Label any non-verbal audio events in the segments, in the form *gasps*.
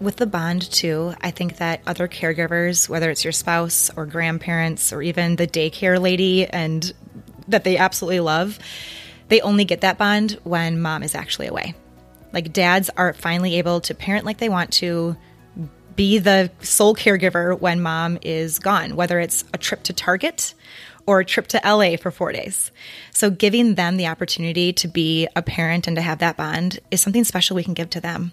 with the bond too, I think that other caregivers, whether it's your spouse or grandparents or even the daycare lady and that they absolutely love, they only get that bond when mom is actually away. Like dads are finally able to parent like they want to, be the sole caregiver when mom is gone, whether it's a trip to Target or a trip to LA for four days. So, giving them the opportunity to be a parent and to have that bond is something special we can give to them.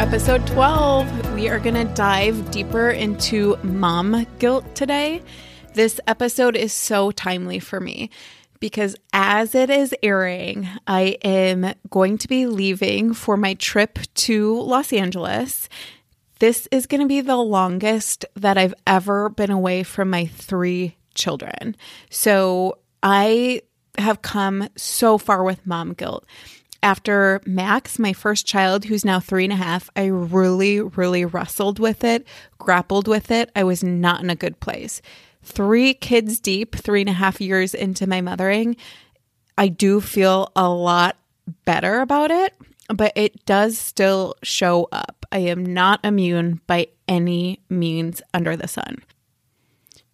Episode 12, we are going to dive deeper into mom guilt today. This episode is so timely for me because as it is airing, I am going to be leaving for my trip to Los Angeles. This is going to be the longest that I've ever been away from my three children. So I have come so far with mom guilt. After Max, my first child, who's now three and a half, I really, really wrestled with it, grappled with it. I was not in a good place three kids deep, three and a half years into my mothering, I do feel a lot better about it, but it does still show up. I am not immune by any means under the sun.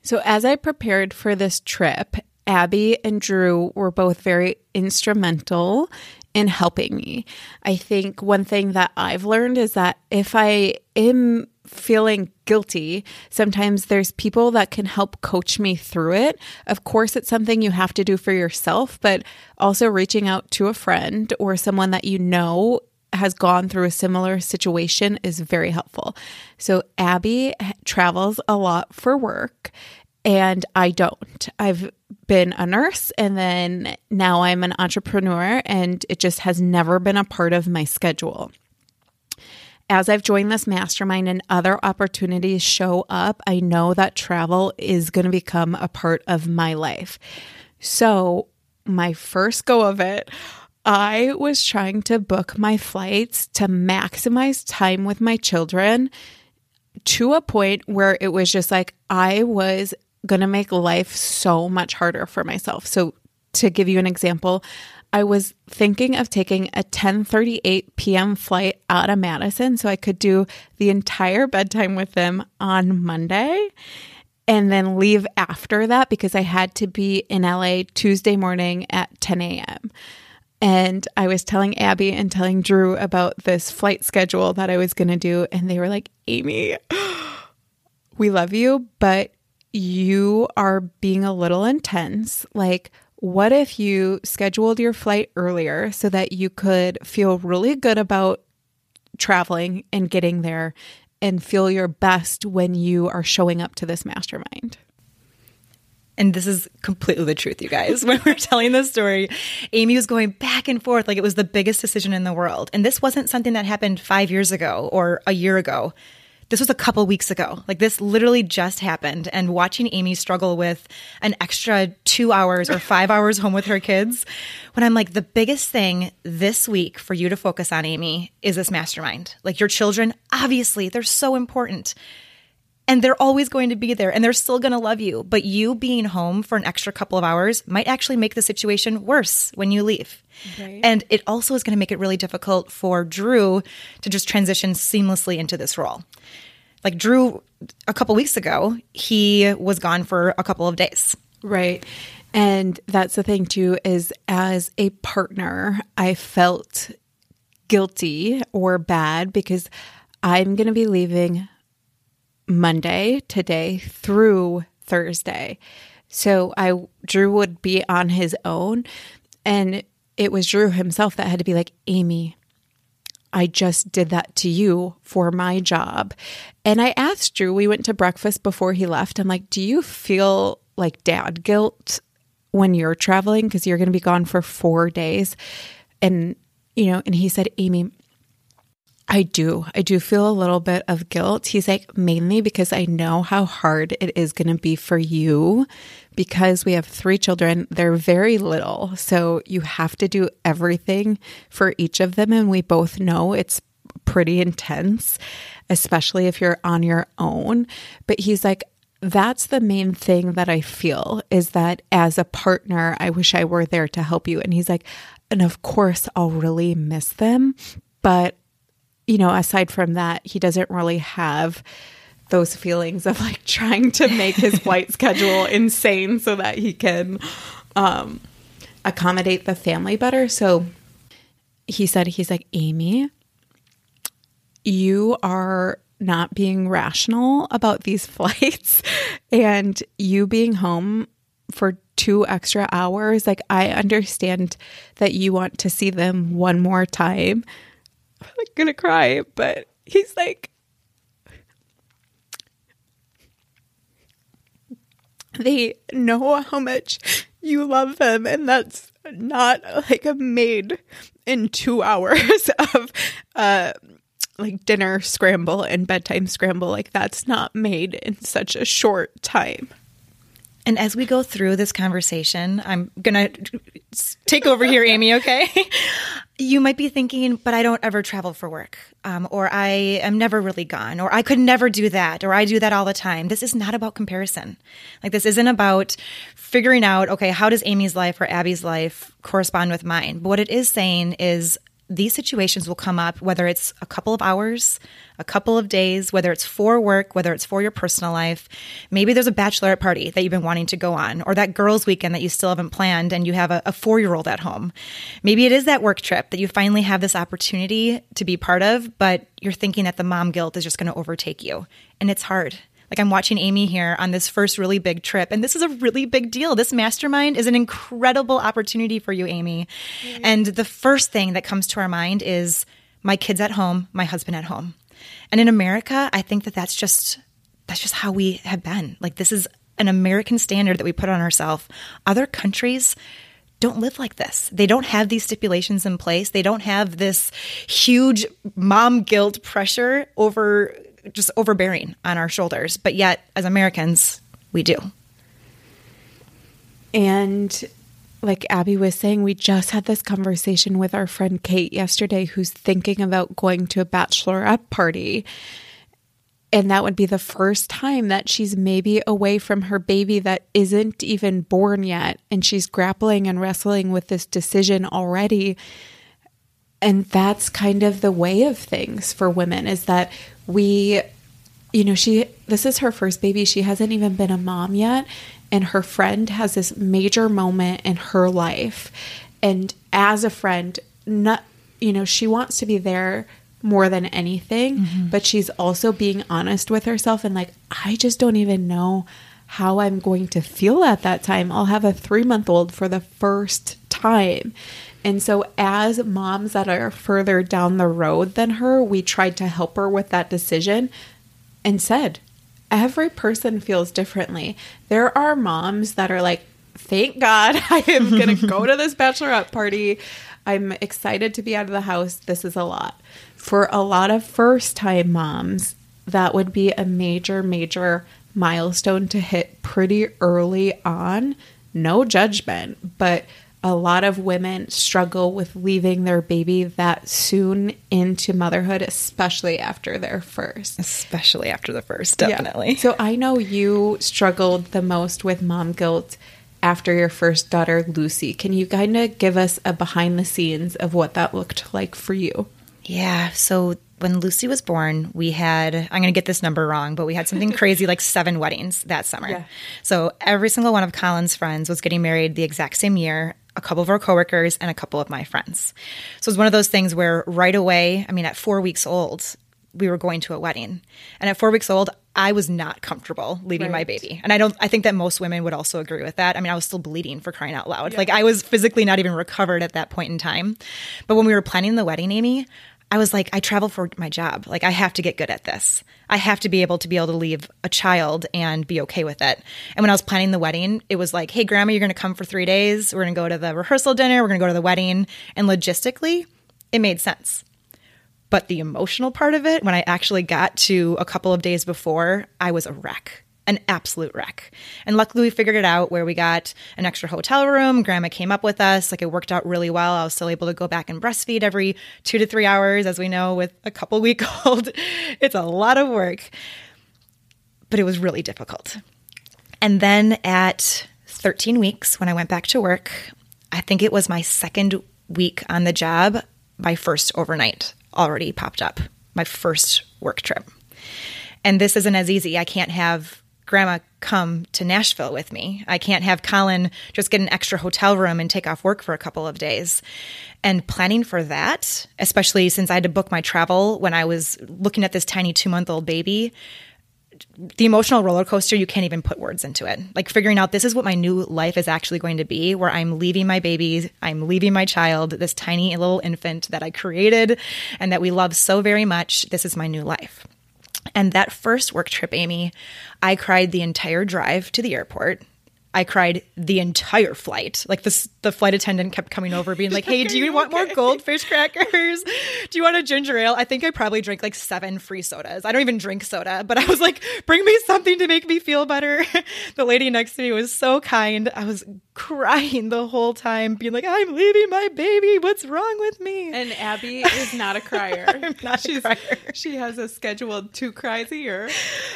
So, as I prepared for this trip, Abby and Drew were both very instrumental in helping me. I think one thing that I've learned is that if I am feeling guilty, sometimes there's people that can help coach me through it. Of course, it's something you have to do for yourself, but also reaching out to a friend or someone that you know has gone through a similar situation is very helpful. So, Abby travels a lot for work, and I don't. I've been a nurse and then now I'm an entrepreneur, and it just has never been a part of my schedule as I've joined this mastermind and other opportunities show up, I know that travel is going to become a part of my life. So, my first go of it, I was trying to book my flights to maximize time with my children to a point where it was just like I was going to make life so much harder for myself. So, to give you an example, I was thinking of taking a 10:38 p.m. flight out of Madison so I could do the entire bedtime with them on Monday and then leave after that because I had to be in LA Tuesday morning at 10 a.m. And I was telling Abby and telling Drew about this flight schedule that I was going to do. And they were like, Amy, *gasps* we love you, but you are being a little intense. Like, what if you scheduled your flight earlier so that you could feel really good about traveling and getting there and feel your best when you are showing up to this mastermind? And this is completely the truth, you guys. *laughs* When we're telling this story, Amy was going back and forth like it was the biggest decision in the world. And this wasn't something that happened five years ago or a year ago this was a couple weeks ago. Like this literally just happened. And watching Amy struggle with an extra two hours or five *laughs* hours home with her kids, when I'm like, the biggest thing this week for you to focus on, Amy, is this mastermind. Like your children, obviously, they're so important. And they're always going to be there and they're still going to love you. But you being home for an extra couple of hours might actually make the situation worse when you leave. Right. And it also is going to make it really difficult for Drew to just transition seamlessly into this role. Like Drew, a couple weeks ago, he was gone for a couple of days. Right. And that's the thing, too, is as a partner, I felt guilty or bad because I'm going to be leaving Monday today through Thursday. So I Drew would be on his own and it was Drew himself that had to be like, "Amy, I just did that to you for my job." And I asked Drew, we went to breakfast before he left. I'm like, "Do you feel like dad guilt when you're traveling because you're going to be gone for four days. And, you know, and he said, Amy, I do. I do feel a little bit of guilt. He's like, mainly because I know how hard it is going to be for you because we have three children. They're very little. So you have to do everything for each of them. And we both know it's pretty intense, especially if you're on your own. But he's like, that's the main thing that I feel is that as a partner, I wish I were there to help you. And he's like, and of course, I'll really miss them. But you know, aside from that, he doesn't really have those feelings of like *laughs* trying to make his *laughs* flight schedule insane so that he can um, accommodate the family better. So he said, he's like, Amy, you are not being rational about these *laughs* flights and you being home for two extra hours. Like, I understand that you want to see them one more time I'm *laughs* like gonna cry, but he's like, they know how much you love them, and that's not like a made in two hours *laughs* of uh like dinner scramble and bedtime scramble. Like that's not made in such a short time. And as we go through this conversation, I'm going to take over here, Amy, okay? *laughs* you might be thinking, but I don't ever travel for work, um, or I am never really gone, or I could never do that, or I do that all the time. This is not about comparison. Like, this isn't about figuring out, okay, how does Amy's life or Abby's life correspond with mine? But what it is saying is these situations will come up, whether it's a couple of hours, a couple of days, whether it's for work, whether it's for your personal life. Maybe there's a bachelorette party that you've been wanting to go on, or that girls' weekend that you still haven't planned and you have a, a four year old at home. Maybe it is that work trip that you finally have this opportunity to be part of, but you're thinking that the mom guilt is just going to overtake you. And it's hard. Like I'm watching Amy here on this first really big trip, and this is a really big deal. This mastermind is an incredible opportunity for you, Amy. Mm-hmm. And the first thing that comes to our mind is my kids at home, my husband at home. And in America, I think that that's just that's just how we have been. Like this is an American standard that we put on ourselves. Other countries don't live like this. They don't have these stipulations in place. They don't have this huge mom guilt pressure over just overbearing on our shoulders. But yet, as Americans, we do. And like Abby was saying, we just had this conversation with our friend Kate yesterday, who's thinking about going to a bachelorette party. And that would be the first time that she's maybe away from her baby that isn't even born yet. And she's grappling and wrestling with this decision already. And that's kind of the way of things for women is that we you know she this is her first baby. She hasn't even been a mom yet. And her friend has this major moment in her life. And as a friend not you know she wants to be there more than anything mm-hmm. but she's also being honest with herself and like i just don't even know how i'm going to feel at that time. I'll have a 3 month old for the first time and so, as moms that are further down the road than her, we tried to help her with that decision and said, every person feels differently. There are moms that are like, thank God *laughs* I am going *laughs* to go to this bachelorette party. I'm excited to be out of the house. This is a lot. For a lot of first time moms, that would be a major, major milestone to hit pretty early on. No judgment, but a lot of women struggle with leaving their baby that soon into motherhood, especially after their first. Especially after the first, definitely. Yeah. So I know you struggled the most with mom guilt after your first daughter, Lucy. Can you kind of give us a behind the scenes of what that looked like for you? Yeah. So when Lucy was born, we had, I'm going to get this number wrong, but we had something *laughs* crazy like seven weddings that summer. Yeah. So every single one of Colin's friends was getting married the exact same year a couple of our coworkers, and a couple of my friends. So it was one of those things where right away, I mean, at four weeks old, we were going to a wedding. And at four weeks old, I was not comfortable leaving right. my baby. And I don't I think that most women would also agree with that. I mean, I was still bleeding for crying out loud. Yeah. Like I was physically not even recovered at that point in time. But when we were planning the wedding, Amy, I was like, I travel for my job. Like, I have to get good at this. I have to be able to be able to leave a child and be okay with it. And when I was planning the wedding, it was like, hey, grandma, you're going to come for three days. We're going to go to the rehearsal dinner. We're going to go to the wedding. And logistically, it made sense. But the emotional part of it, when I actually got to a couple of days before, I was a wreck an absolute wreck. And luckily, we figured it out where we got an extra hotel room. Grandma came up with us. Like it worked out really well. I was still able to go back and breastfeed every two to three hours. As we know, with a couple *laughs* week old, it's a lot of work, but it was really difficult. And then at 13 weeks, when I went back to work, I think it was my second week on the job, my first overnight already popped up, my first work trip. And this isn't as easy. I can't have grandma come to Nashville with me. I can't have Colin just get an extra hotel room and take off work for a couple of days. And planning for that, especially since I had to book my travel when I was looking at this tiny two month old baby, the emotional roller coaster, you can't even put words into it. Like figuring out this is what my new life is actually going to be, where I'm leaving my baby, I'm leaving my child, this tiny little infant that I created and that we love so very much. This is my new life. And that first work trip, Amy, I cried the entire drive to the airport. I cried the entire flight. Like this, the flight attendant kept coming over, being like, "Hey, do you *laughs* want okay? more goldfish crackers? *laughs* Do you want a ginger ale?" I think I probably drank like seven free sodas. I don't even drink soda, but I was like, "Bring me something to make me feel better." *laughs* the lady next to me was so kind. I was crying the whole time, being like, "I'm leaving my baby. What's wrong with me?" And Abby *laughs* is not a crier. *laughs* I'm not She's, a crier. She has a scheduled two cries a year.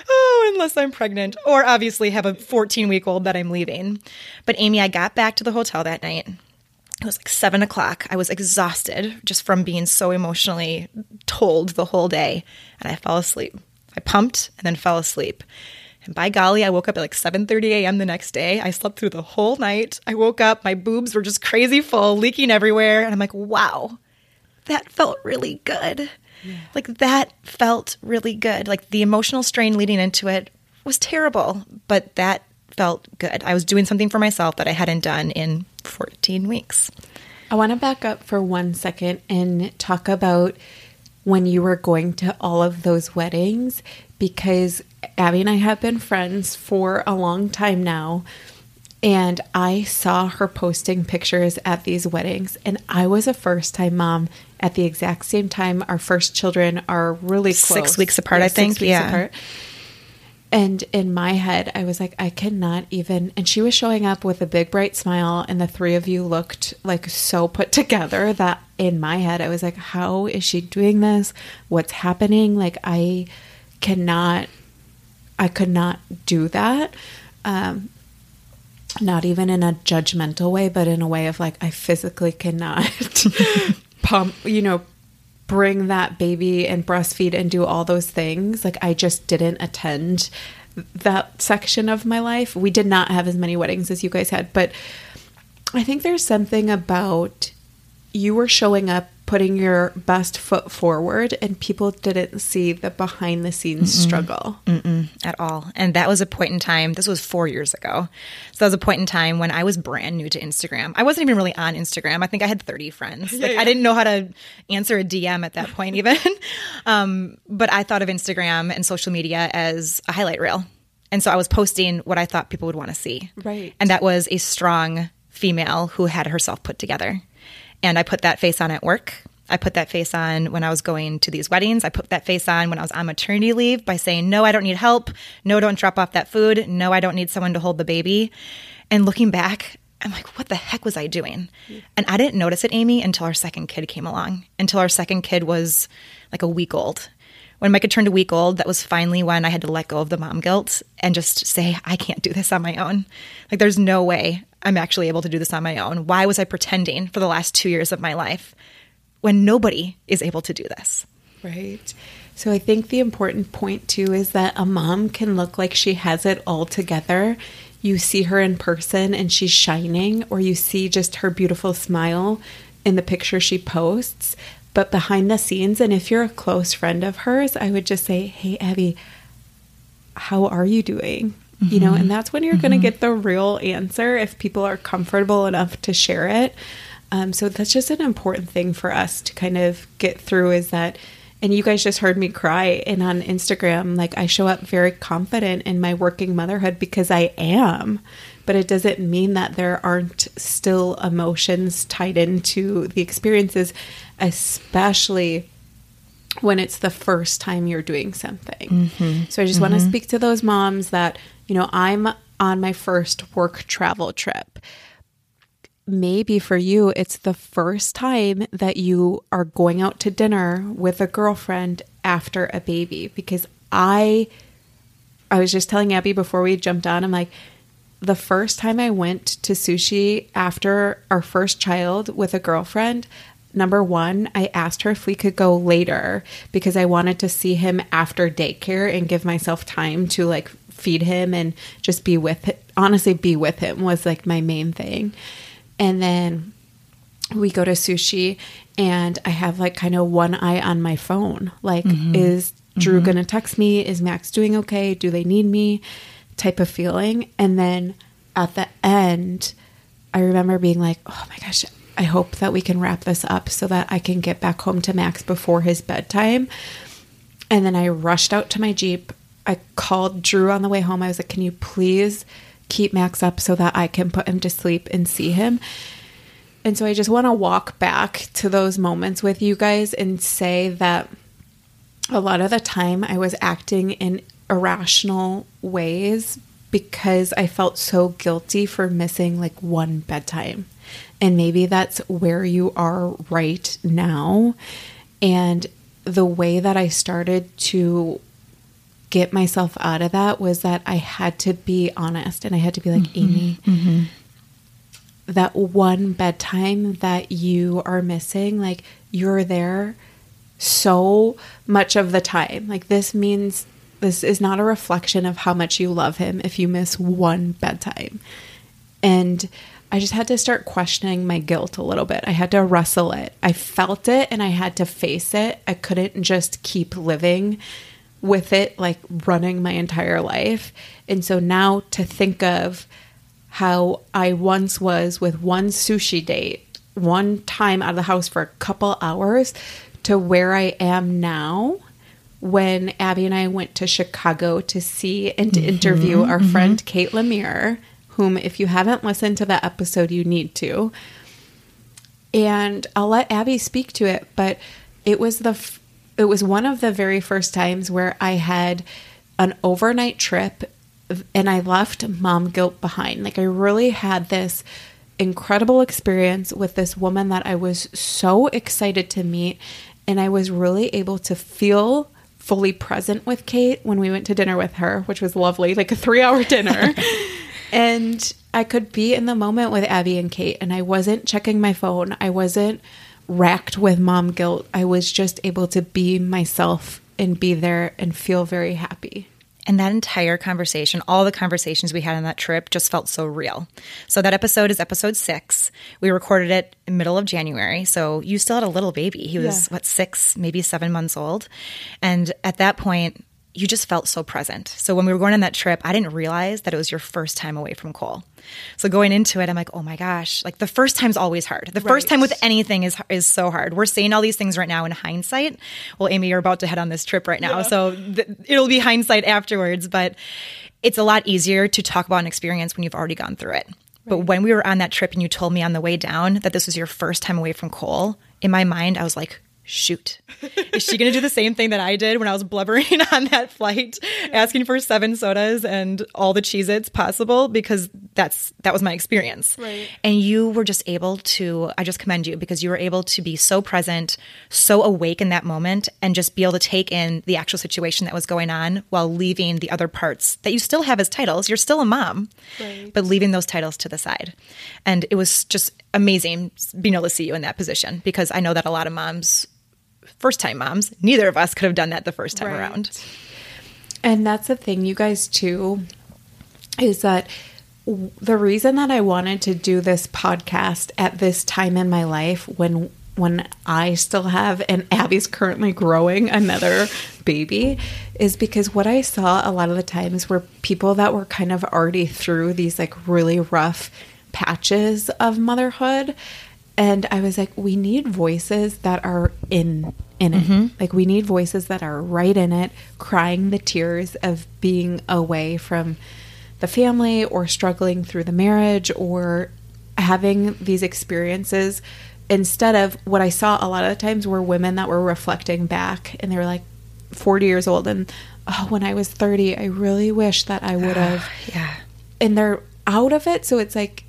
Oh, unless I'm pregnant, or obviously have a 14 week old that I'm leaving. But Amy, I got back to the hotel that night. It was like seven o'clock. I was exhausted just from being so emotionally told the whole day, and I fell asleep. I pumped and then fell asleep. And by golly, I woke up at like 7:30 a.m. the next day. I slept through the whole night. I woke up, my boobs were just crazy full, leaking everywhere, and I'm like, "Wow. That felt really good." Yeah. Like that felt really good. Like the emotional strain leading into it was terrible, but that felt good. I was doing something for myself that I hadn't done in 14 weeks. I want to back up for one second and talk about when you were going to all of those weddings because Abby and I have been friends for a long time now. And I saw her posting pictures at these weddings, and I was a first time mom at the exact same time. Our first children are really close. Six weeks apart, yeah, I think. yeah. Apart. And in my head, I was like, I cannot even. And she was showing up with a big, bright smile, and the three of you looked like so put *laughs* together that in my head, I was like, how is she doing this? What's happening? Like, I cannot, I could not do that. Um, not even in a judgmental way, but in a way of like, I physically cannot *laughs* pump, you know, bring that baby and breastfeed and do all those things. Like, I just didn't attend that section of my life. We did not have as many weddings as you guys had, but I think there's something about you were showing up putting your best foot forward and people didn't see the behind the scenes Mm-mm. struggle. Mm-mm, at all. And that was a point in time this was four years ago. So that was a point in time when i was brand new to instagram. I wasn't even really on instagram. I think i had 30 friends. Like yeah. i didn't know how to answer a dm at that point even. *laughs* Um, but i thought of instagram and social media as a highlight reel. And so i was posting what i thought people would want to see. Right. And that was a strong female who had herself put together and I put that face on at work. I put that face on when I was going to these weddings. I put that face on when I was on maternity leave by saying, No, I don't need help. No, don't drop off that food. No, I don't need someone to hold the baby. And looking back, I'm like, what the heck was I doing? And I didn't notice it, Amy, until our second kid came along, until our second kid was like a week old. When Micah turned a week old, that was finally when I had to let go of the mom guilt and just say, I can't do this on my own. Like, there's no way I'm actually able to do this on my own. Why was I pretending for the last two years of my life when nobody is able to do this? Right. So I think the important point too is that a mom can look like she has it all together. You see her in person and she's shining, or you see just her beautiful smile in the picture she posts. But behind the scenes, and if you're a close friend of hers, I would just say, Hey, Abby, how are you doing? Mm-hmm. You know, and that's when you're mm-hmm. going to get the real answer if people are comfortable enough to share it. Um, so that's just an important thing for us to kind of get through is that, and you guys just heard me cry. And on Instagram, like I show up very confident in my working motherhood because I am. But it doesn't mean that there aren't still emotions tied into the experiences, especially when it's the first time you're doing something. Mm-hmm. So I just mm-hmm. want to speak to those moms that, you know, I'm on my first work travel trip maybe for you, it's the first time that you are going out to dinner with a girlfriend after a baby. Because I, I was just telling Abby before we jumped on, I'm like, the first time I went to sushi after our first child with a girlfriend, number one, I asked her if we could go later because I wanted to see him after daycare and give myself time to like feed him and just be with him. Honestly, be with him was like my main thing. And then we go to sushi and I have like kind of one eye on my phone. Like, mm-hmm. is Drew mm-hmm. gonna text me? Is Max doing okay? Do they need me? Type of feeling. And then at the end, I remember being like, oh my gosh, I hope that we can wrap this up so that I can get back home to Max before his bedtime. And then I rushed out to my Jeep. I called Drew on the way home. I was like, can you please keep Max up so that I can put him to sleep and see him. And so I just want to walk back to those moments with you guys and say that a lot of the time I was acting in irrational ways because I felt so guilty for missing like one bedtime. And maybe that's where you are right now. And the way that I started to get myself out of that was that I had to be honest and I had to be like, mm-hmm. Amy, mm-hmm. that one bedtime that you are missing, like you're there so much of the time. Like this means this is not a reflection of how much you love him if you miss one bedtime. And I just had to start questioning my guilt a little bit. I had to wrestle it. I felt it and I had to face it. I couldn't just keep living with it like running my entire life. And so now to think of how I once was with one sushi date, one time out of the house for a couple hours, to where I am now when Abby and I went to Chicago to see and to mm-hmm, interview our mm-hmm. friend Kate Lemire, whom, if you haven't listened to that episode, you need to. And I'll let Abby speak to it, but it was the it was one of the very first times where I had an overnight trip and I left mom guilt behind. Like I really had this incredible experience with this woman that I was so excited to meet and I was really able to feel fully present with Kate when we went to dinner with her, which was lovely, like a 3-hour dinner. *laughs* and I could be in the moment with Abby and Kate and I wasn't checking my phone. I wasn't racked with mom guilt. I was just able to be myself and be there and feel very happy. And that entire conversation, all the conversations we had on that trip just felt so real. So that episode is episode six. We recorded it in middle of January. So you still had a little baby. He was yeah. what, six, maybe seven months old. And at that point, you just felt so present. So when we were going on that trip, I didn't realize that it was your first time away from Cole. So going into it, I'm like, oh my gosh, like the first time's always hard. The right. first time with anything is is so hard. We're saying all these things right now in hindsight. Well, Amy, you're about to head on this trip right now, yeah. so th- it'll be hindsight afterwards. But it's a lot easier to talk about an experience when you've already gone through it. Right. But when we were on that trip and you told me on the way down that this was your first time away from Cole, in my mind, I was like, shoot, is she going to do the same thing that I did when I was blubbering *laughs* on that flight, asking for seven sodas and all the Cheez Its possible? Because that's that was my experience. Right. And you were just able to, I just commend you because you were able to be so present, so awake in that moment, and just be able to take in the actual situation that was going on while leaving the other parts that you still have as titles. You're still a mom, right. but leaving those titles to the side. And it was just amazing being able to see you in that position because I know that a lot of moms first time moms. Neither of us could have done that the first time right. around. And that's the thing, you guys, too, is that the reason that I wanted to do this podcast at this time in my life when when I still have and Abby's currently growing another baby is because what I saw a lot of the times were people that were kind of already through these like really rough patches of motherhood And I was like, we need voices that are in in it. Mm-hmm. Like we need voices that are right in it, crying the tears of being away from the family or struggling through the marriage or having these experiences instead of what I saw a lot of the times were women that were reflecting back and they were like 40 years old and oh when I was 30 I really wish that I would ah, have Yeah. and they're out of it so it's like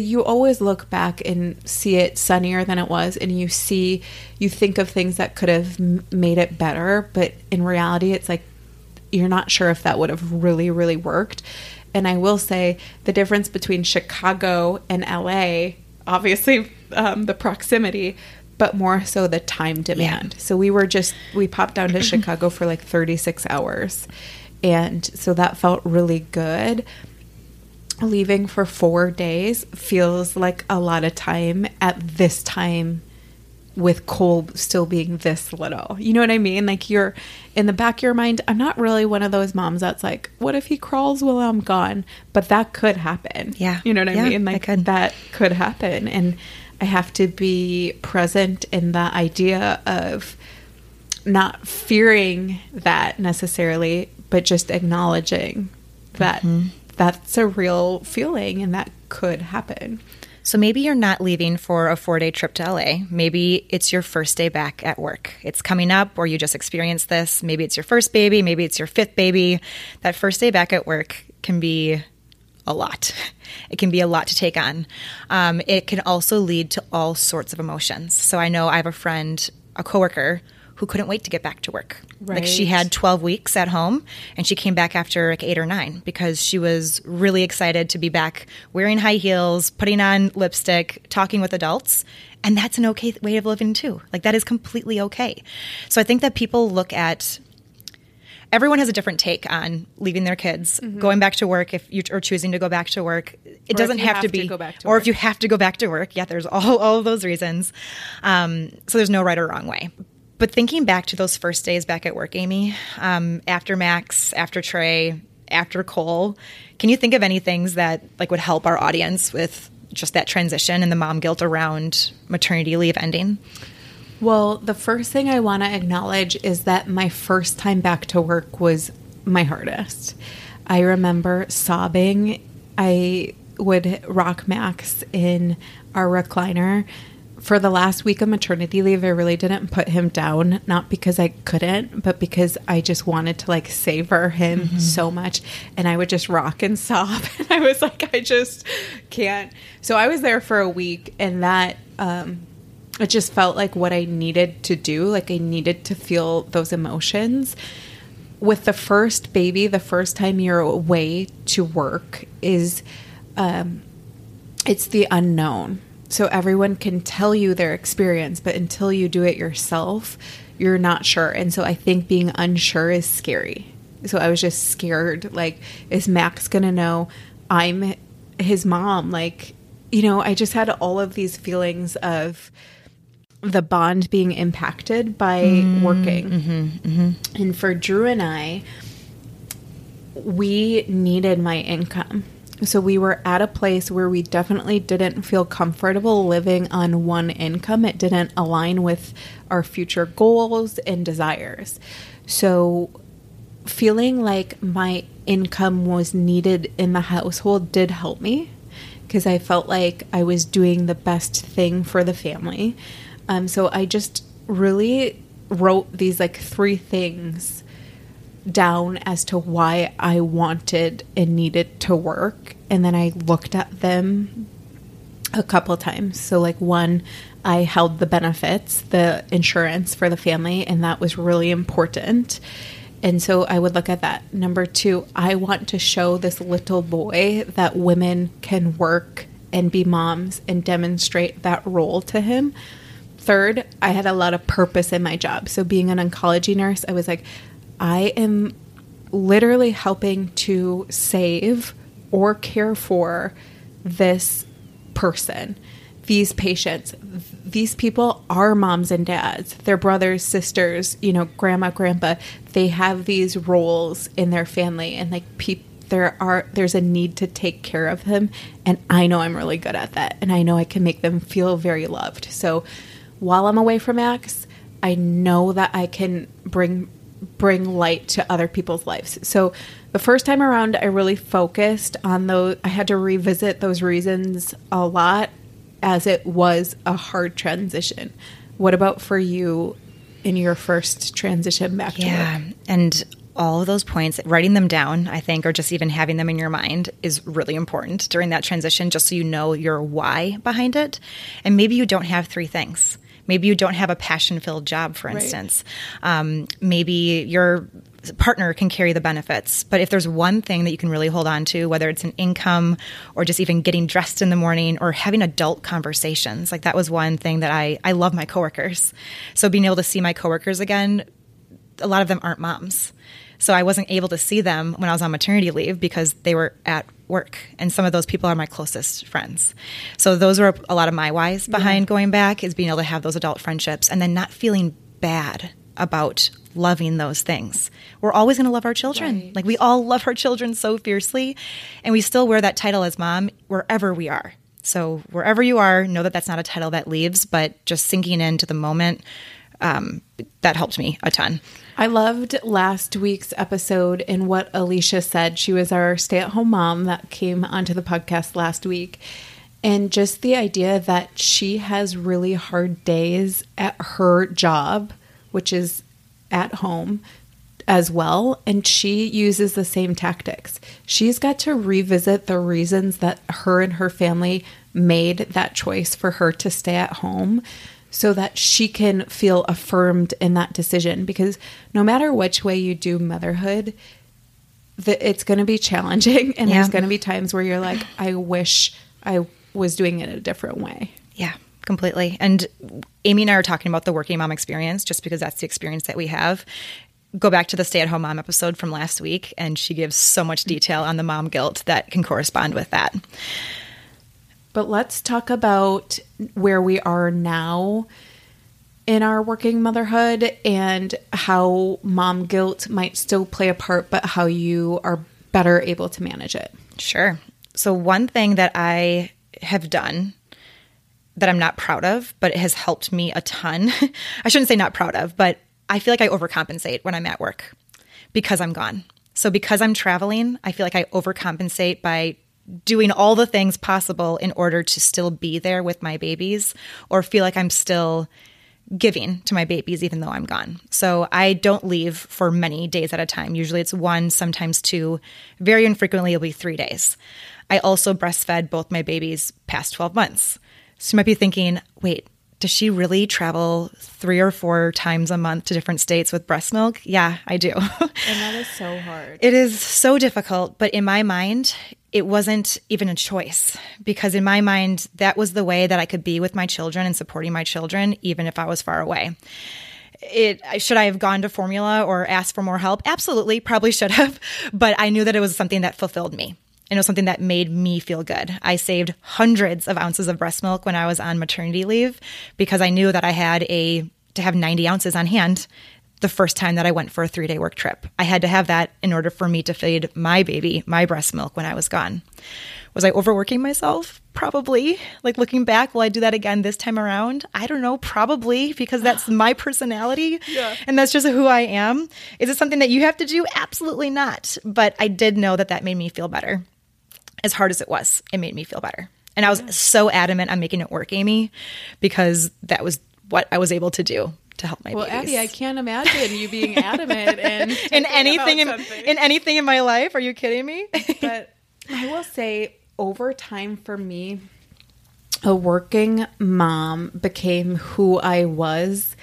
you always look back and see it sunnier than it was and you see you think of things that could have made it better but in reality it's like you're not sure if that would have really really worked. And i will say the difference between chicago and la obviously um, the proximity but more so the time demand. So we were just we popped down to *clears throat* chicago for like 36 hours. And so that felt really good leaving for four days feels like a lot of time at this time with Cole still being this little. You know what I mean? Like you're in the back of your mind, I'm not really one of those moms that's like, what if he crawls while I'm gone? But that could happen. Yeah. You know what I mean? Like could. that could happen. And I have to be present in the idea of not fearing that necessarily, but just acknowledging that Mm-hmm. That's a real feeling and that could happen. So maybe you're not leaving for a four day trip to LA. Maybe it's your first day back at work. It's coming up, or you just experienced this. Maybe it's your first baby. Maybe it's your fifth baby. That first day back at work can be a lot. *laughs* It can be a lot to take on. Um, it can also lead to all sorts of emotions. So I know I have a friend, a coworker, who couldn't wait to get back to work. Like she had 12 weeks at home and she came back after like eight or nine because she was really excited to be back wearing high heels, putting on lipstick, talking with adults. And that's an okay way of living too. Like that is completely okay. So I think that people look at everyone has a different take on leaving their kids, going back to work if you are choosing to go back to work. It doesn't have, have to to be back to or if you have to go back to work. Yeah, there's all all of those reasons. Um, so there's no right or wrong way. But thinking back to those first days back at work, Amy, um, after Max, after Trey, after Cole, can you think of any things that like would help our audience with just that transition and the mom guilt around maternity leave ending? Well, the first thing I want to acknowledge is that my first time back to work was my hardest. I remember sobbing. I would rock Max in our recliner. For the last week of maternity leave, I really didn't put him down, not because I couldn't, but because I just wanted to like savor him so much. And I would just rock and sob. *laughs* And I was like, I just can't. So I was there for a week, and that, um, it just felt like what I needed to do. Like I needed to feel those emotions. With the first baby, the first time you're away to work is, um, it's the unknown. So everyone can tell you their experience, but until you do it yourself, you're not sure. And so I think being unsure is scary. So I was just scared. Like, is Max gonna know I'm his mom? Like, you know, I just had all of these feelings of the bond being impacted by mm-hmm, working. Mm-hmm, mm-hmm. And for Drew and I, we needed my income. So we were at a place where we definitely didn't feel comfortable living on one income. It didn't align with our future goals and desires. So feeling like my income was needed in the household did help me because I felt like I was doing the best thing for the family. Um, so I just really wrote these like three things down as to why I wanted and needed to work. And then I looked at them a couple times. So, like, one, I held the benefits, the insurance for the family, and that was really important. And so I would look at that. Number two, I want to show this little boy that women can work and be moms and demonstrate that role to him. Third, I had a lot of purpose in my job. So, being an oncology nurse, I was like, I am literally helping to save or care for this person, these patients. These people are moms and dads, their brothers, sisters, you know, grandma, grandpa. They have these roles in their family, and like pe- there are there's a need to take care of them and I know I'm really good at that and I know I can make them feel very loved. So while I'm away from Max, I know that I can bring bring light to other people's lives. So the first time around I really focused on those I had to revisit those reasons a lot as it was a hard transition. What about for you in your first transition back yeah. to work? And all of those points, writing them down, I think, or just even having them in your mind is really important during that transition, just so you know your why behind it. And maybe you don't have three things. Maybe you don't have a passion filled job, for instance. Right. Um, maybe your partner can carry the benefits. But if there's one thing that you can really hold on to, whether it's an income or just even getting dressed in the morning or having adult conversations, like that was one thing that I, I love my coworkers. So being able to see my coworkers again, a lot of them aren't moms. So I wasn't able to see them when I was on maternity leave because they were at work. And some of those people are my closest friends. So those are a lot of my whys behind yeah. going back is being able to have those adult friendships and then not feeling bad about loving those things. We're always going to love our children. Right. Like we all love our children so fiercely and we still wear that title as mom wherever we are. So wherever you are, know that that's not a title that leaves, but just sinking into the moment um, that helped me a ton. I loved last week's episode and what Alicia said. She was our stay at home mom that came onto the podcast last week. And just the idea that she has really hard days at her job, which is at home as well. And she uses the same tactics. She's got to revisit the reasons that her and her family made that choice for her to stay at home so that she can feel affirmed in that decision. Because no matter which way you do motherhood, the, it's going to be challenging. *laughs* And yeah. there's going to be times where you're like, I wish I was doing it a different way. Yeah, completely. And Amy and I are talking about the working mom experience just because that's the experience that we have. Go back to the stay at home mom episode from last week, and she gives so much detail on the mom guilt that can correspond with that. But let's talk about where we are now in our working motherhood and how mom guilt might still play a part, but how you are better able to manage it. Sure. So, one thing that I have done that I'm not proud of, but it has helped me a ton. *laughs* I shouldn't say not proud of, but I feel like I overcompensate when I'm at work because I'm gone. So, because I'm traveling, I feel like I overcompensate by doing all the things possible in order to still be there with my babies or feel like I'm still giving to my babies even though I'm gone. So I don't leave for many days at a time. Usually it's one, sometimes two. Very infrequently it'll be 3 days. I also breastfed both my babies past 12 months. So you might be thinking, "Wait, does she really travel three or four times a month to different states with breast milk? Yeah, I do. *laughs* and that is so hard. It is so difficult. But in my mind, it wasn't even a choice because in my mind, that was the way that I could be with my children and supporting my children, even if I was far away. It should I have gone to formula or asked for more help? Absolutely, probably should have, *laughs* but I knew that it was something that fulfilled me. And it was something that made me feel good. I saved hundreds of ounces of breast milk when I was on maternity leave because I knew that I had a to have 90 ounces on hand the first time that I went for a three day work trip. I had to have that in order for me to feed my baby my breast milk when I was gone. Was I overworking myself? Probably. Like looking back, will I do that again this time around? I don't know, probably, because that's my *sighs* personality yeah. and that's just who I am. Is it something that you have to do? Absolutely not. But I did know that that made me feel better. As hard as it was, it made me feel better. And I was so adamant on making it work, Amy, because that was what I was able to do to help my well, babies. Abby, I can't imagine you being adamant and *laughs* in anything in, in anything in my life. Are you kidding me? *laughs* but I will say, over time for me, a working mom became who I was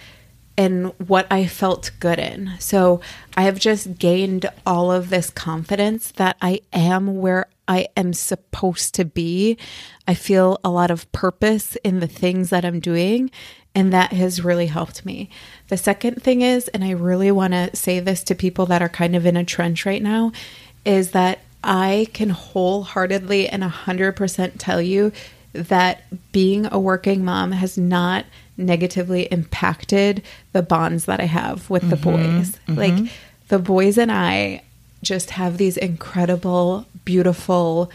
and what I felt good in. So I have just gained all of this confidence that I am where I am supposed to be. I feel a lot of purpose in the things that I'm doing. And that has really helped me. The second thing is, and I really want to say this to people that are kind of in a trench right now, is that I can wholeheartedly and 100% tell you that being a working mom has not negatively impacted the bonds that I have with the mm-hmm, boys. Mm-hmm. Like the boys and I just have these incredible, beautiful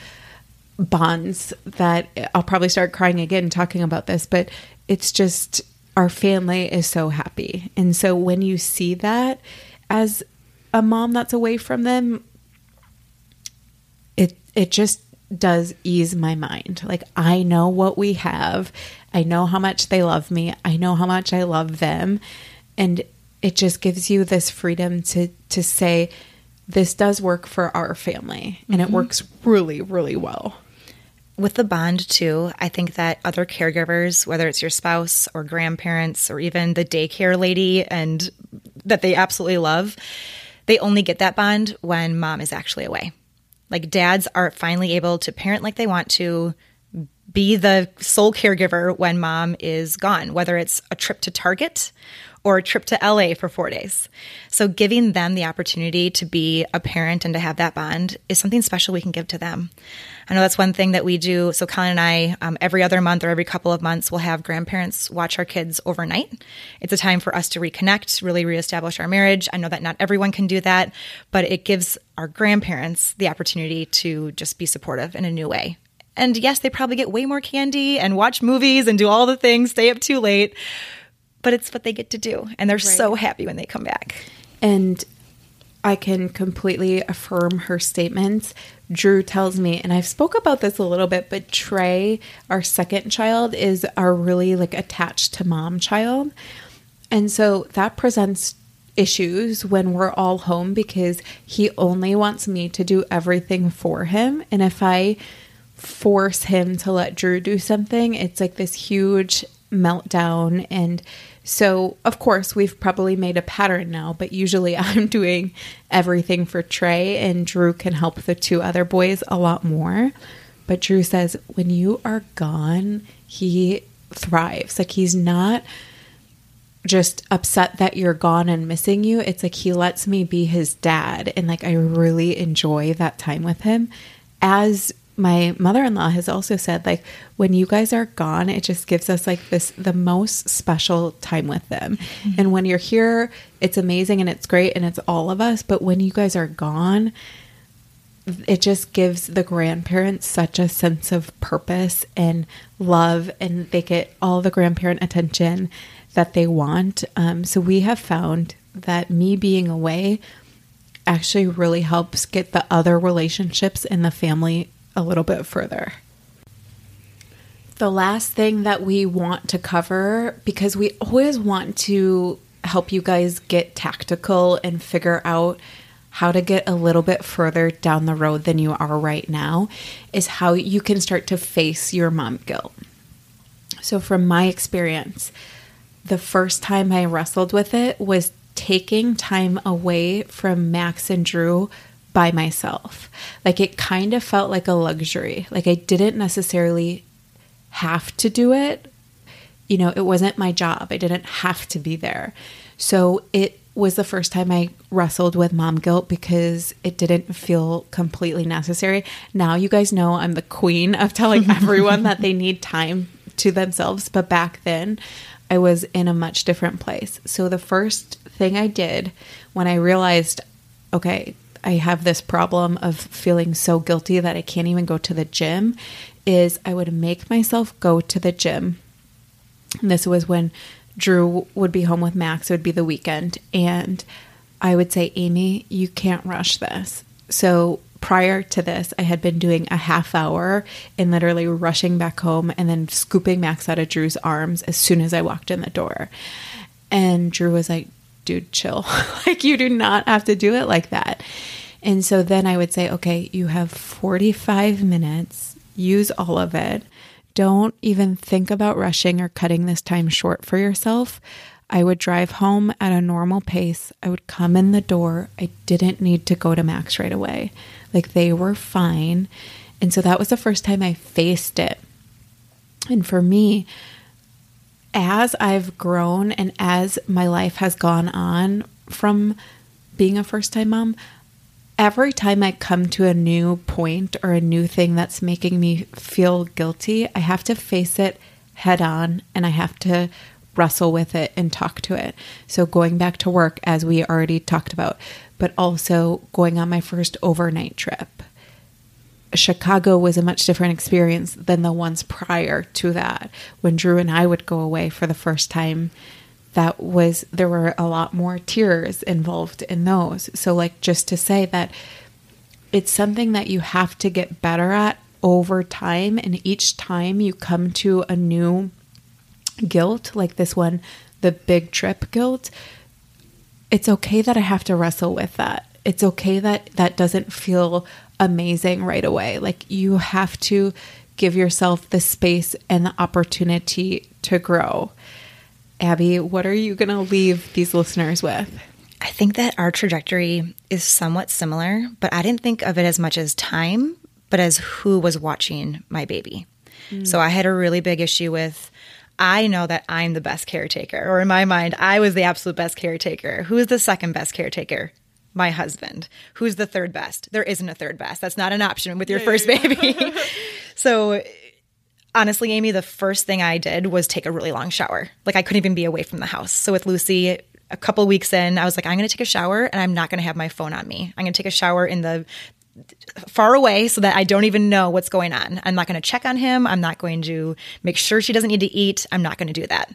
bonds that I'll probably start crying again talking about this, but it's just our family is so happy. And so when you see that as a mom that's away from them, it it just does ease my mind. Like I know what we have. I know how much they love me. I know how much I love them. And it just gives you this freedom to to say this does work for our family and mm-hmm. it works really really well with the bond too i think that other caregivers whether it's your spouse or grandparents or even the daycare lady and that they absolutely love they only get that bond when mom is actually away like dads are finally able to parent like they want to be the sole caregiver when mom is gone whether it's a trip to target or a trip to LA for four days. So, giving them the opportunity to be a parent and to have that bond is something special we can give to them. I know that's one thing that we do. So, Colin and I, um, every other month or every couple of months, we'll have grandparents watch our kids overnight. It's a time for us to reconnect, really reestablish our marriage. I know that not everyone can do that, but it gives our grandparents the opportunity to just be supportive in a new way. And yes, they probably get way more candy and watch movies and do all the things, stay up too late but it's what they get to do. And they're right. so happy when they come back. And I can completely affirm her statements. Drew tells me, and I've spoke about this a little bit, but Trey, our second child, is our really like attached to mom child. And so that presents issues when we're all home because he only wants me to do everything for him. And if I force him to let Drew do something, it's like this huge meltdown and so, of course, we've probably made a pattern now, but usually *laughs* I'm doing everything for Trey, and Drew can help the two other boys a lot more. But Drew says, when you are gone, he thrives. Like, he's not just upset that you're gone and missing you. It's like he lets me be his dad. And like, I really enjoy that time with him. As my mother-in-law has also said like when you guys are gone it just gives us like this the most special time with them mm-hmm. and when you're here it's amazing and it's great and it's all of us but when you guys are gone it just gives the grandparents such a sense of purpose and love and they get all the grandparent attention that they want um, so we have found that me being away actually really helps get the other relationships in the family a little bit further. The last thing that we want to cover, because we always want to help you guys get tactical and figure out how to get a little bit further down the road than you are right now, is how you can start to face your mom guilt. So, from my experience, the first time I wrestled with it was taking time away from Max and Drew by myself. Like it kind of felt like a luxury. Like I didn't necessarily have to do it. You know, it wasn't my job. I didn't have to be there. So it was the first time I wrestled with mom guilt because it didn't feel completely necessary. Now you guys know I'm the queen of telling *laughs* everyone that they need time to themselves, but back then I was in a much different place. So the first thing I did when I realized, okay, I have this problem of feeling so guilty that I can't even go to the gym is I would make myself go to the gym. And this was when Drew would be home with Max, it would be the weekend. And I would say, Amy, you can't rush this. So prior to this, I had been doing a half hour and literally rushing back home and then scooping Max out of Drew's arms as soon as I walked in the door. And Drew was like, dude, chill. *laughs* like, you do not have to do it like that. And so then I would say, okay, you have 45 minutes, use all of it. Don't even think about rushing or cutting this time short for yourself. I would drive home at a normal pace. I would come in the door. I didn't need to go to Max right away. Like they were fine. And so that was the first time I faced it. And for me, as I've grown and as my life has gone on from being a first time mom, every time I come to a new point or a new thing that's making me feel guilty, I have to face it head on and I have to wrestle with it and talk to it. So going back to work, as we already talked about, but also going on my first overnight trip. Chicago was a much different experience than the ones prior to that. When Drew and I would go away for the first time, that was there were a lot more tears involved in those. So like just to say that it's something that you have to get better at over time and each time you come to a new guilt like this one, the big trip guilt, it's okay that I have to wrestle with that. It's okay that that doesn't feel amazing right away. Like you have to give yourself the space and the opportunity to grow. Abby, what are you going to leave these listeners with? I think that our trajectory is somewhat similar, but I didn't think of it as much as time, but as who was watching my baby. Mm. So I had a really big issue with I know that I'm the best caretaker, or in my mind, I was the absolute best caretaker. Who is the second best caretaker? My husband. Who's the third best? There isn't a third best. That's not an option with your yeah, first yeah. baby. *laughs* so, honestly, Amy, the first thing I did was take a really long shower. Like, I couldn't even be away from the house. So, with Lucy, a couple weeks in, I was like, I'm going to take a shower and I'm not going to have my phone on me. I'm going to take a shower in the far away so that I don't even know what's going on. I'm not going to check on him. I'm not going to make sure she doesn't need to eat. I'm not going to do that.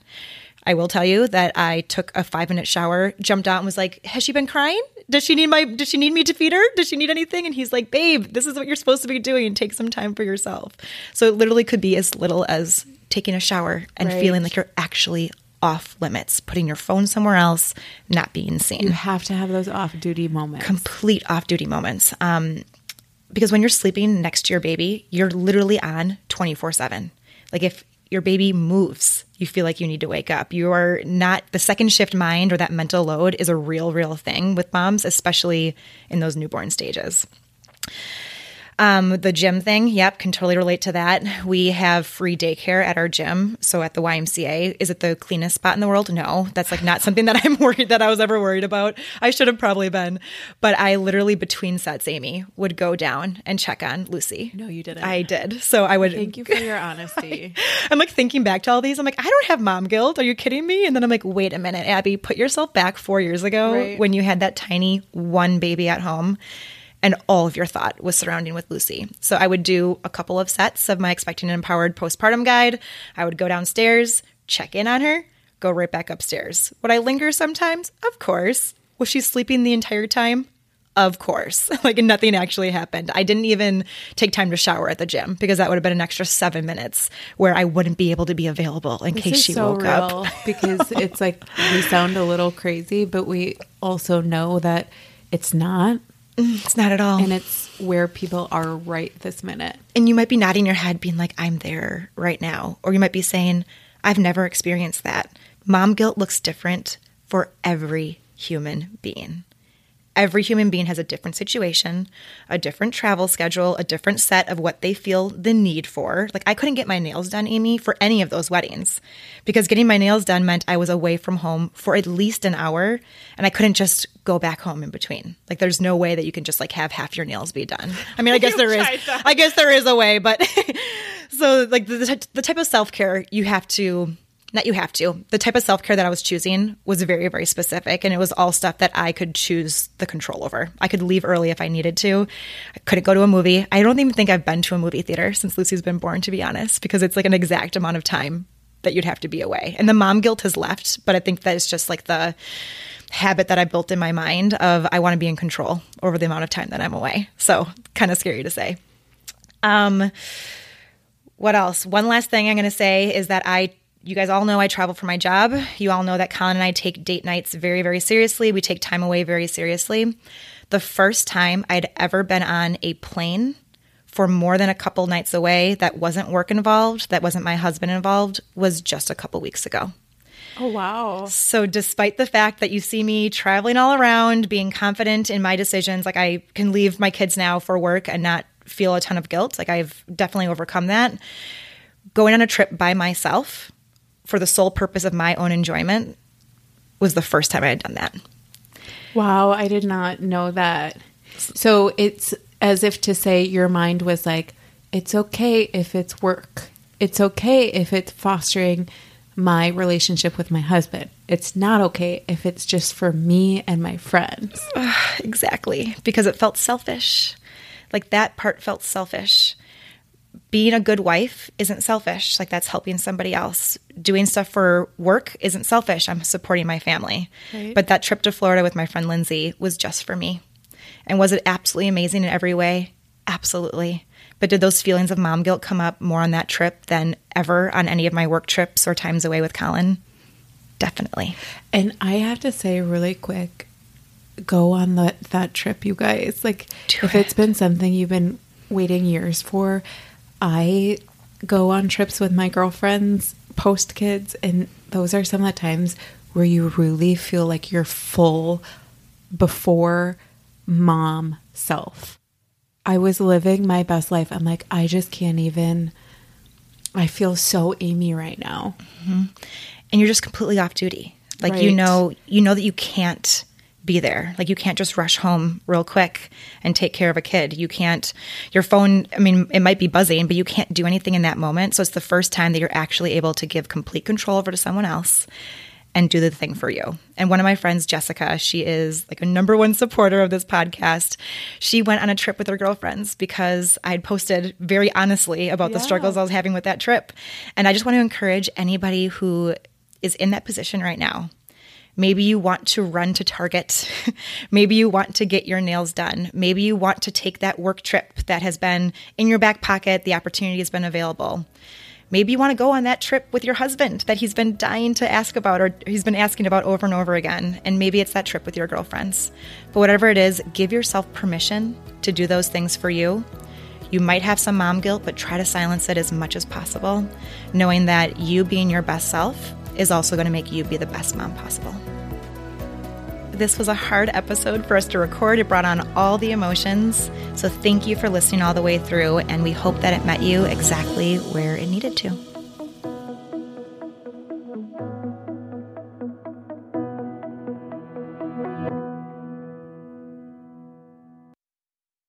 I will tell you that I took a five minute shower, jumped out and was like, Has she been crying? Does she need my does she need me to feed her? Does she need anything? And he's like, Babe, this is what you're supposed to be doing. and Take some time for yourself. So it literally could be as little as taking a shower and right. feeling like you're actually off limits, putting your phone somewhere else, not being seen. You have to have those off duty moments. Complete off duty moments. Um, because when you're sleeping next to your baby, you're literally on 24 7. Like if your baby moves, you feel like you need to wake up. You are not, the second shift mind or that mental load is a real, real thing with moms, especially in those newborn stages. Um, the gym thing, yep, can totally relate to that. We have free daycare at our gym. So at the YMCA, is it the cleanest spot in the world? No, that's like not something that *laughs* I'm worried that I was ever worried about. I should have probably been, but I literally between sets, Amy would go down and check on Lucy. No, you didn't. I did. So I would. Thank you for your honesty. *laughs* I'm like thinking back to all these. I'm like, I don't have mom guilt. Are you kidding me? And then I'm like, wait a minute, Abby, put yourself back four years ago right. when you had that tiny one baby at home and all of your thought was surrounding with Lucy. So I would do a couple of sets of my Expecting and Empowered postpartum guide. I would go downstairs, check in on her, go right back upstairs. Would I linger sometimes? Of course. Was she sleeping the entire time? Of course. *laughs* like nothing actually happened. I didn't even take time to shower at the gym because that would have been an extra seven minutes where I wouldn't be able to be available in this case she so woke up. *laughs* because it's like we sound a little crazy, but we also know that it's not it's not at all. And it's where people are right this minute. And you might be nodding your head, being like, I'm there right now. Or you might be saying, I've never experienced that. Mom guilt looks different for every human being. Every human being has a different situation, a different travel schedule, a different set of what they feel the need for. Like, I couldn't get my nails done, Amy, for any of those weddings because getting my nails done meant I was away from home for at least an hour and I couldn't just go back home in between. Like, there's no way that you can just like have half your nails be done. I mean, I *laughs* guess there is, that. I guess there is a way, but *laughs* so like the, the type of self care you have to not you have to. The type of self care that I was choosing was very, very specific, and it was all stuff that I could choose the control over. I could leave early if I needed to. I couldn't go to a movie. I don't even think I've been to a movie theater since Lucy's been born, to be honest, because it's like an exact amount of time that you'd have to be away. And the mom guilt has left, but I think that is just like the habit that I built in my mind of I want to be in control over the amount of time that I'm away. So kind of scary to say. Um, what else? One last thing I'm going to say is that I you guys all know I travel for my job. You all know that Colin and I take date nights very, very seriously. We take time away very seriously. The first time I'd ever been on a plane for more than a couple nights away that wasn't work involved, that wasn't my husband involved, was just a couple weeks ago. Oh, wow. So, despite the fact that you see me traveling all around, being confident in my decisions, like I can leave my kids now for work and not feel a ton of guilt, like I've definitely overcome that. Going on a trip by myself for the sole purpose of my own enjoyment was the first time I had done that. Wow, I did not know that. So it's as if to say your mind was like, it's okay if it's work. It's okay if it's fostering my relationship with my husband. It's not okay if it's just for me and my friends. *sighs* exactly. Because it felt selfish. Like that part felt selfish. Being a good wife isn't selfish. Like that's helping somebody else. Doing stuff for work isn't selfish. I'm supporting my family. Right. But that trip to Florida with my friend Lindsay was just for me. And was it absolutely amazing in every way? Absolutely. But did those feelings of mom guilt come up more on that trip than ever on any of my work trips or times away with Colin? Definitely. And I have to say really quick, go on the, that trip, you guys. Like Do if it. it's been something you've been waiting years for, I go on trips with my girlfriends post kids and those are some of the times where you really feel like you're full before mom self. I was living my best life. I'm like, I just can't even. I feel so Amy right now. Mm-hmm. and you're just completely off duty. Like you know, you know that you can't be there. Like you can't just rush home real quick and take care of a kid. You can't. Your phone. I mean, it might be buzzing, but you can't do anything in that moment. So it's the first time that you're actually able to give complete control over to someone else and do the thing for you. And one of my friends, Jessica, she is like a number one supporter of this podcast. She went on a trip with her girlfriends because I had posted very honestly about the struggles I was having with that trip. And I just want to encourage anybody who is in that position right now. Maybe you want to run to Target. *laughs* Maybe you want to get your nails done. Maybe you want to take that work trip that has been in your back pocket. The opportunity has been available. Maybe you want to go on that trip with your husband that he's been dying to ask about or he's been asking about over and over again. And maybe it's that trip with your girlfriends. But whatever it is, give yourself permission to do those things for you. You might have some mom guilt, but try to silence it as much as possible, knowing that you being your best self is also going to make you be the best mom possible. This was a hard episode for us to record. It brought on all the emotions. So thank you for listening all the way through, and we hope that it met you exactly where it needed to.